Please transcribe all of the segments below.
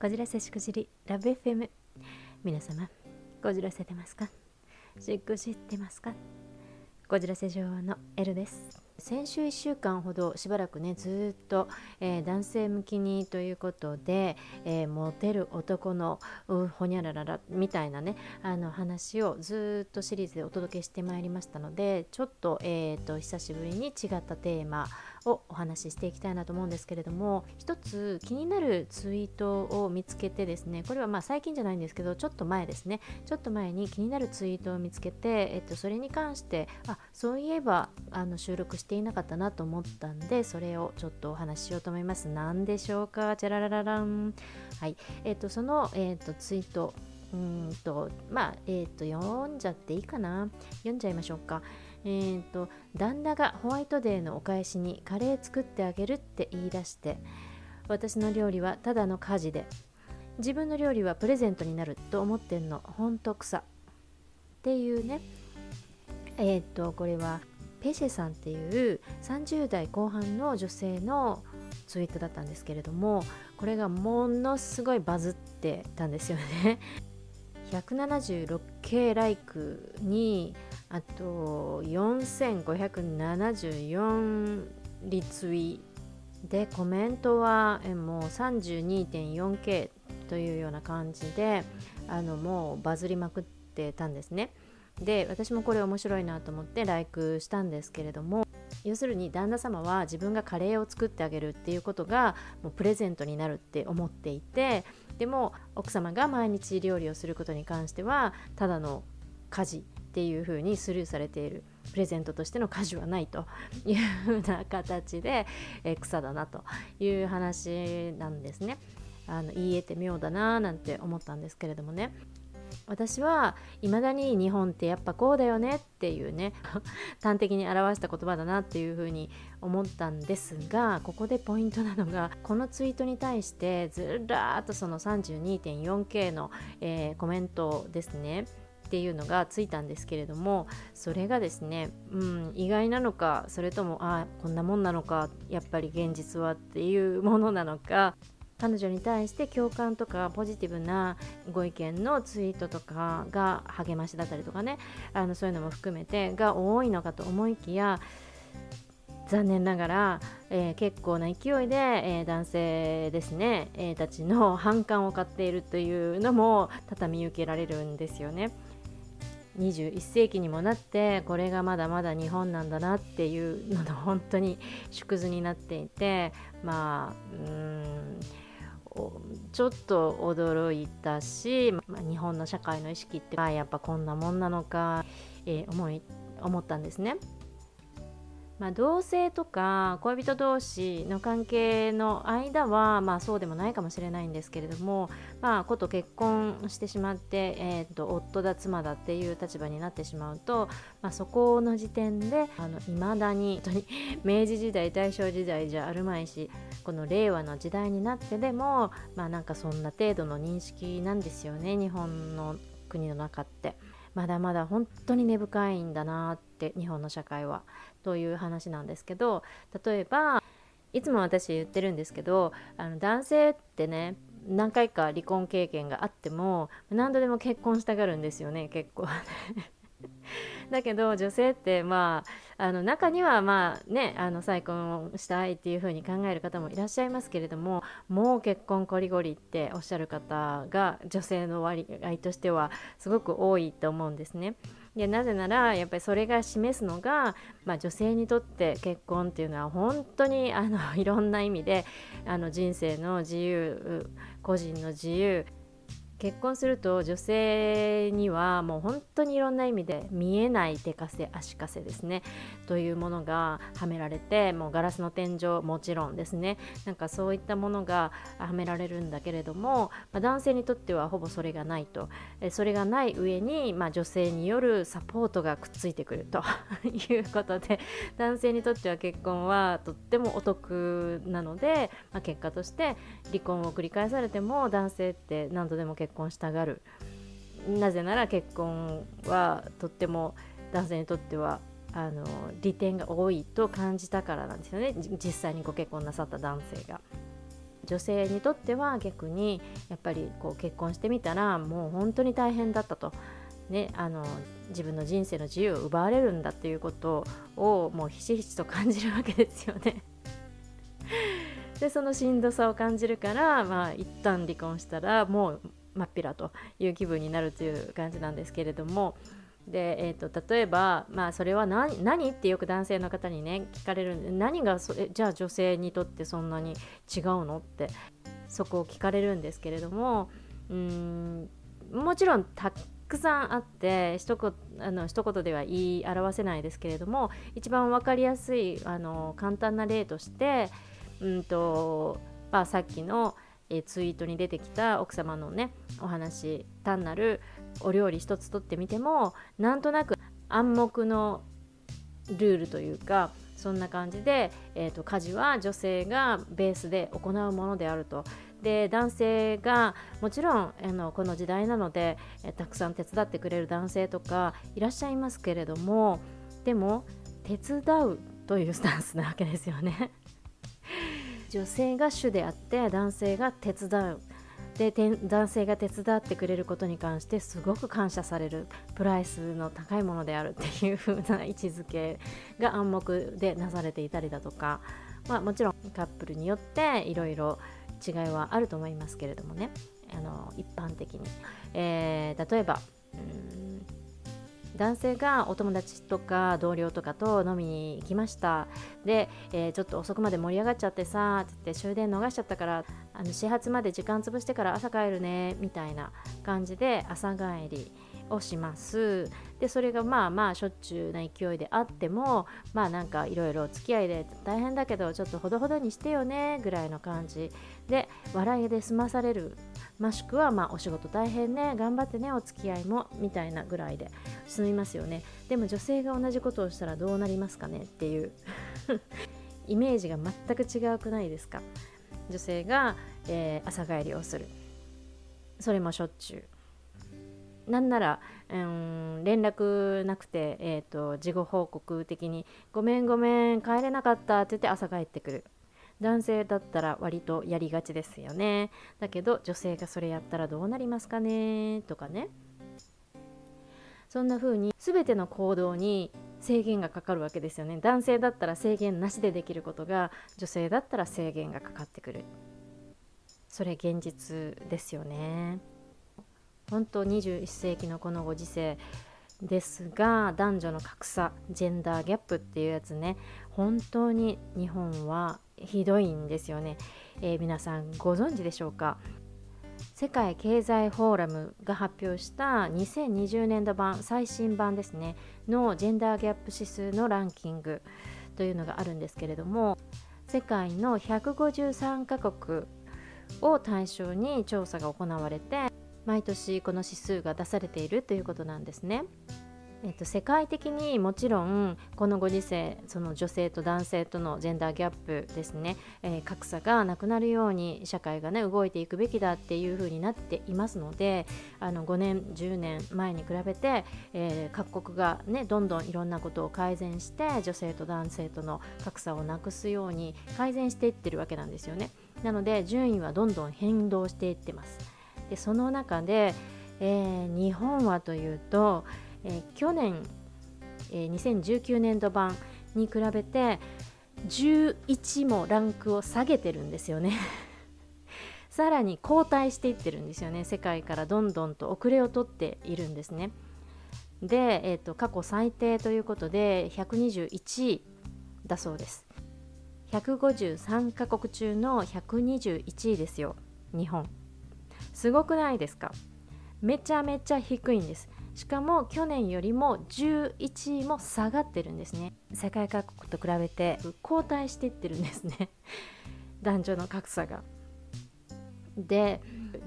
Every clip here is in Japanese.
こじらせしくじりラブ FM 皆様こじらせてますか？しくじってますか？こじらせ女王のエルです。先週1週間ほどしばらくねずっと、えー、男性向きにということで、えー、モテる男のほにゃらららみたいなねあの話をずっとシリーズでお届けしてまいりましたのでちょっと,、えーと久しぶりに違ったテーマをお話ししていきたいなと思うんですけれども一つ気になるツイートを見つけてですねこれはまあ最近じゃないんですけどちょっと前ですね。ちょっと前に気になるツイートを見つけて、えっと、それに関してあそういえばあの収録していなかったなと思ったんでそれをちょっとお話ししようと思います。何でしょうか？チャララララン。はい。えっとその、えっと、ツイートうんとまあえっと読んじゃっていいかな？読んじゃいましょうか。えーと、旦那がホワイトデーのお返しにカレー作ってあげるって言い出して私の料理はただの家事で自分の料理はプレゼントになると思ってんの。ほんと草っていうね。えっ、とこれはペシェさんっていう30代後半の女性のツイートだったんですけれどもこれがものすごいバズってたんですよね。176K ライクにあと4574リツイでコメントはもう 32.4K というような感じであのもうバズりまくってたんですね。で私もこれ面白いなと思ってライクしたんですけれども要するに旦那様は自分がカレーを作ってあげるっていうことがもうプレゼントになるって思っていてでも奥様が毎日料理をすることに関してはただの家事っていうふうにスルーされているプレゼントとしての家事はないと いうふうな形で、え草だなという話なんですね。あの言い得て妙だななんて思ったんですけれどもね私はいまだに日本ってやっぱこうだよねっていうね 端的に表した言葉だなっていうふうに思ったんですがここでポイントなのがこのツイートに対してずらーっとその 32.4K の、えー、コメントですねっていうのがついたんですけれどもそれがですね、うん、意外なのかそれともあこんなもんなのかやっぱり現実はっていうものなのか彼女に対して共感とかポジティブなご意見のツイートとかが励ましだったりとかねあのそういうのも含めてが多いのかと思いきや残念ながら、えー、結構な勢いで、えー、男性ですね、えー、たちの反感を買っているというのも畳み受けられるんですよね。21世紀にもなってこれがまだまだ日本なんだなっていうのの本当に縮図になっていてまあうんちょっと驚いたし、まあ、日本の社会の意識って、まあ、やっぱこんなもんなのか、えー、思い思ったんですね。まあ、同性とか恋人同士の関係の間は、まあ、そうでもないかもしれないんですけれども、まあ、こと結婚してしまって、えーと、夫だ妻だっていう立場になってしまうと、まあ、そこの時点でいまだに本当に明治時代大正時代じゃあるまいしこの令和の時代になってでも、まあ、なんかそんな程度の認識なんですよね日本の国の中って。まだまだ本当に根深いんだなって日本の社会はという話なんですけど例えばいつも私言ってるんですけどあの男性ってね何回か離婚経験があっても何度でも結婚したがるんですよね結構。だけど女性ってまああの中にはまあねあの再婚したいっていう風に考える方もいらっしゃいますけれどももう結婚こりごりっておっしゃる方が女性の割合としてはすごく多いと思うんですね。でなぜならやっぱりそれが示すのが、まあ、女性にとって結婚っていうのは本当にあのいろんな意味であの人生の自由個人の自由結婚すると女性にはもう本当にいろんな意味で見えない手かせ足かせですね。というものがはめられてもうガラスの天井もちろんですね。なんかそういったものがはめられるんだけれども、まあ、男性にとってはほぼそれがないと。それがない上に、まあ、女性によるサポートがくっついてくると いうことで男性にとっては結婚はとってもお得なので、まあ、結果として離婚を繰り返されても男性って何度でも結婚婚したがるなぜなら結婚はとっても男性にとってはあの利点が多いと感じたからなんですよね実際にご結婚なさった男性が。女性にとっては逆にやっぱりこう結婚してみたらもう本当に大変だったと。ね、あの自分の人生の自由を奪われるんだっていうことをもうひしひしと感じるわけですよね。でそのしんどさを感じるからまあ一旦離婚したらもう真っ平という気分になるという感じなんですけれども。で、えーと、例えば、まあ、それは何何ってよく男性の方にね聞かれるんで何がそじゃあ女性にとってそんなに違うのってそこを聞かれるんですけれどもうんもちろんたくさんあって一言あの一言では言い表せないですけれども一番分かりやすいあの簡単な例としてうんと、まあ、さっきのえツイートに出てきた奥様のねお話単なるお料理一つとってみてもなんとなく暗黙のルールというかそんな感じで、えーと、家事は女性がベースで行うものであると。で男性がもちろんあのこの時代なので、えたくさん手伝ってくれる男性とかいらっしゃいますけれどもでも手伝うというスタンスなわけですよね。女性が主であって男性が手伝う。で男性が手伝ってくれることに関してすごく感謝される。プライスの高いものである。っていう風な位置づけが暗黙でなされていたりだとか、まあ、もちろんカップルによっていろいろ違いはあると思いますけれどもね。あの一般的に、えー、例えばうん男性がお友達とか同僚とかと飲みに行きました。で、えー、ちょっと遅くまで盛り上がっちゃってさって言って終電逃しちゃったからあの始発まで時間潰してから朝帰るねみたいな感じで朝帰りをします。でそれがまあまあしょっちゅうな勢いであってもまあなんかいろいろ付き合いで大変だけどちょっとほどほどにしてよねぐらいの感じで笑いで済まされるもしくはまあお仕事大変ね頑張ってねお付き合いもみたいなぐらいで済みますよね。でも女性が同じことをしたらどうなりますかね？っていう。イメージが全く違うくないですか？女性が、えー、朝帰りをする。それもしょっちゅう。なんなら、うん、連絡なくて、えーと、事後報告的に「ごめんごめん帰れなかった」って言って朝帰ってくる。男性だったら割とやりがちですよね。だけど女性がそれやったらどうなりますかね？とかね。そんな風に全ての行動に制限がかかるわけですよね。男性だったら制限なしでできることが女性だったら制限がかかってくる。それ現実ですよね。本当21世紀のこのご時世ですが男女の格差ジェンダーギャップっていうやつね。本当に日本はひどいんですよね、えー、皆さんご存知でしょうか？世界経済フォーラムが発表した2020年度版最新版ですねのジェンダーギャップ指数のランキングというのがあるんですけれども世界の153カ国を対象に調査が行われて毎年この指数が出されているということなんですね。えっと、世界的にもちろんこのご時世その女性と男性とのジェンダーギャップですね、えー、格差がなくなるように社会がね動いていくべきだっていうふうになっていますのであの5年10年前に比べて、えー、各国がねどんどんいろんなことを改善して女性と男性との格差をなくすように改善していってるわけなんですよね。なので順位はどんどん変動していってます。でその中で、えー、日本はというとえ、去年、え、2019年度版に比べて11もランクを下げてるんですよね。さらに後退していってるんですよね。世界からどんどんと遅れをとっているんですね。で、えーと、過去最低ということで121位だそうです。153カ国中の121位ですよ日本。すごくないですか？めちゃめちゃ低いんです。しかも去年よりも11位も下がってるんですね。世界各国と比べて後退していってるんですね。男女の格差が。で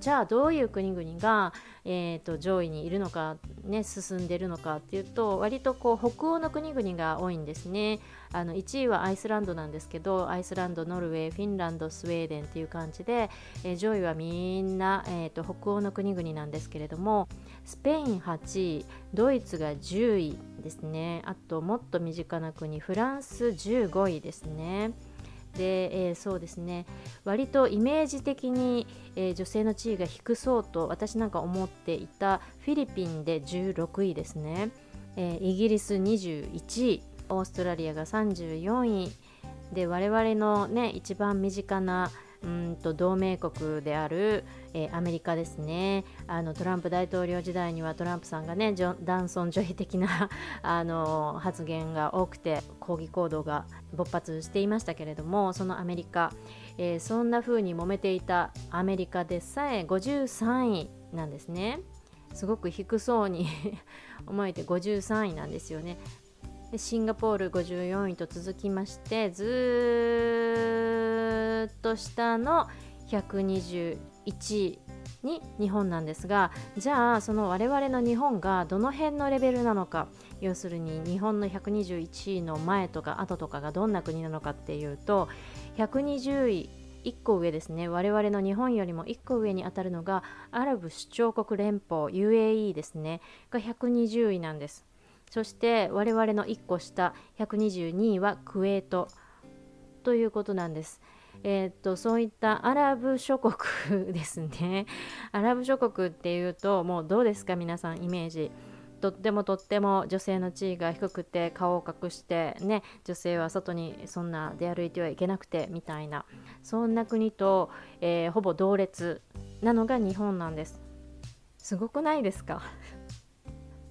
じゃあどういう国々が、えーと、上位にいるのか、ね、進んでいるのかっていうと割とこう北欧の国々が多いんですね。あの1位はアイスランドなんですけどアイスランドノルウェーフィンランドスウェーデンっていう感じで、えー、上位はみんな、えーと、北欧の国々なんですけれどもスペイン8位ドイツが10位ですね。あともっと身近な国フランス15位ですね。で、えー、そうですね。割とイメージ的に、えー、女性の地位が低そうと私なんか思っていたフィリピンで16位ですね、えー、イギリス21位。オーストラリアが34位。で我々のね一番身近なうんと同盟国である、えー、アメリカですね。あのトランプ大統領時代にはトランプさんがね男尊女卑的な あの発言が多くて抗議行動が勃発していましたけれどもそのアメリカ、えー、そんな風に揉めていたアメリカでさえ53位なんですね。すごく低そうに 思えて53位なんですよね。シンガポール54位と続きましてずっと下の121位に日本なんですがじゃあその我々の日本がどの辺のレベルなのか要するに日本の121位の前とか後とかがどんな国なのかっていうと120位1個上ですね。我々の日本よりも1個上に当たるのがアラブ首長国連邦 UAE ですね。が120位なんです。そして我々の1個下122位はクウェートということなんです。えー、っとそういったアラブ諸国ですね。アラブ諸国っていうともうどうですか皆さんイメージ。とってもとっても女性の地位が低くて顔を隠してね女性は外にそんな出歩いてはいけなくてみたいなそんな国と、えー、ほぼ同列なのが日本なんですすごくないですか？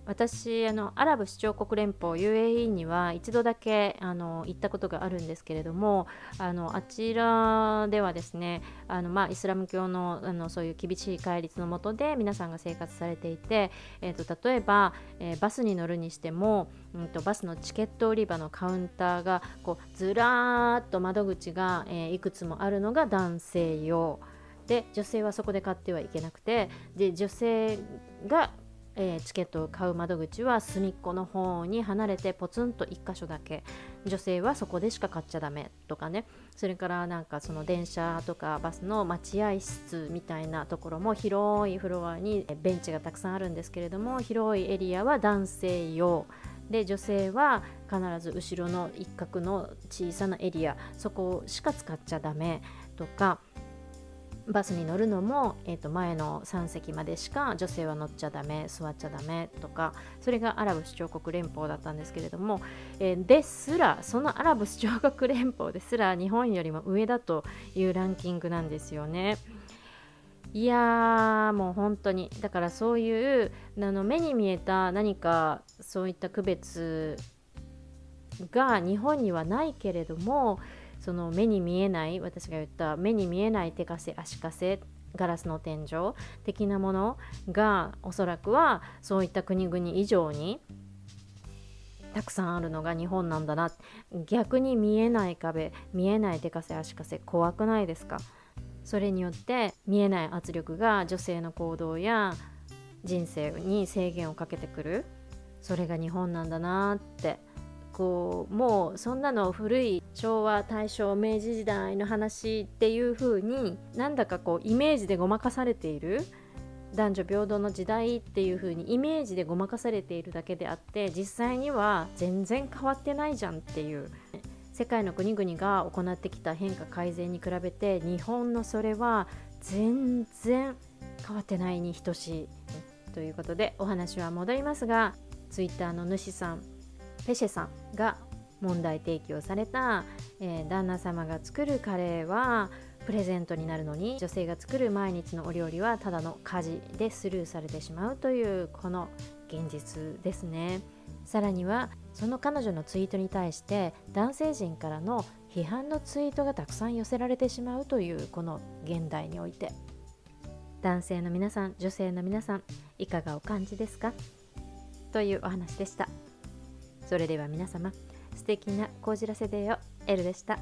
私あのアラブ首長国連邦 UAE には一度だけあの行ったことがあるんですけれどもあのあちらではですねあの、まあ、イスラム教のあのそういう厳しい戒律のもとで皆さんが生活されていて、えーと、例えば、えー、バスに乗るにしても、うんと、バスのチケット売り場のカウンターがこうずらーっと窓口が、えー、いくつもあるのが男性用。で女性はそこで買ってはいけなくてで女性がえー、チケットを買う窓口は隅っこの方に離れてポツンと1箇所だけ。女性はそこでしか買っちゃダメとかね。それからなんかその電車とかバスの待合室みたいなところも広いフロアにベンチがたくさんあるんですけれども広いエリアは男性用。で女性は必ず後ろの一角の小さなエリア。そこしか使っちゃダメとか。バスに乗るのも、えー、と前の3席までしか女性は乗っちゃダメ座っちゃダメとかそれがアラブ首長国連邦だったんですけれども、えー、ですらそのアラブ首長国連邦ですら日本よりも上だというランキングなんですよね。いやもう本当にだからそういうあの目に見えた何かそういった区別が日本にはないけれどもその目に見えない私が言った目に見えない手かせ足かせガラスの天井的なものがおそらくはそういった国々以上にたくさんあるのが日本なんだな。逆に見えない壁見えない手かせ足かせ怖くないですか？それによって見えない圧力が女性の行動や人生に制限をかけてくる。それが日本なんだなってこうもうそんなの古い昭和大正明治時代の話っていう風になんだかこうイメージでごまかされている男女平等の時代っていう風にイメージでごまかされているだけであって実際には全然変わってないじゃんっていう世界の国々が行ってきた変化改善に比べて日本のそれは全然変わってないに等しいということでお話は戻りますが Twitter の主さんペシェさんが問題提起をされた、えー、旦那様が作るカレーはプレゼントになるのに女性が作る毎日のお料理はただの家事でスルーされてしまうというこの現実ですね。さらにはその彼女のツイートに対して男性陣からの批判のツイートがたくさん寄せられてしまうというこの現代において。男性の皆さん女性の皆さんいかがお感じですか？というお話でした。それでは皆様素敵なこじらせデーをエルでした。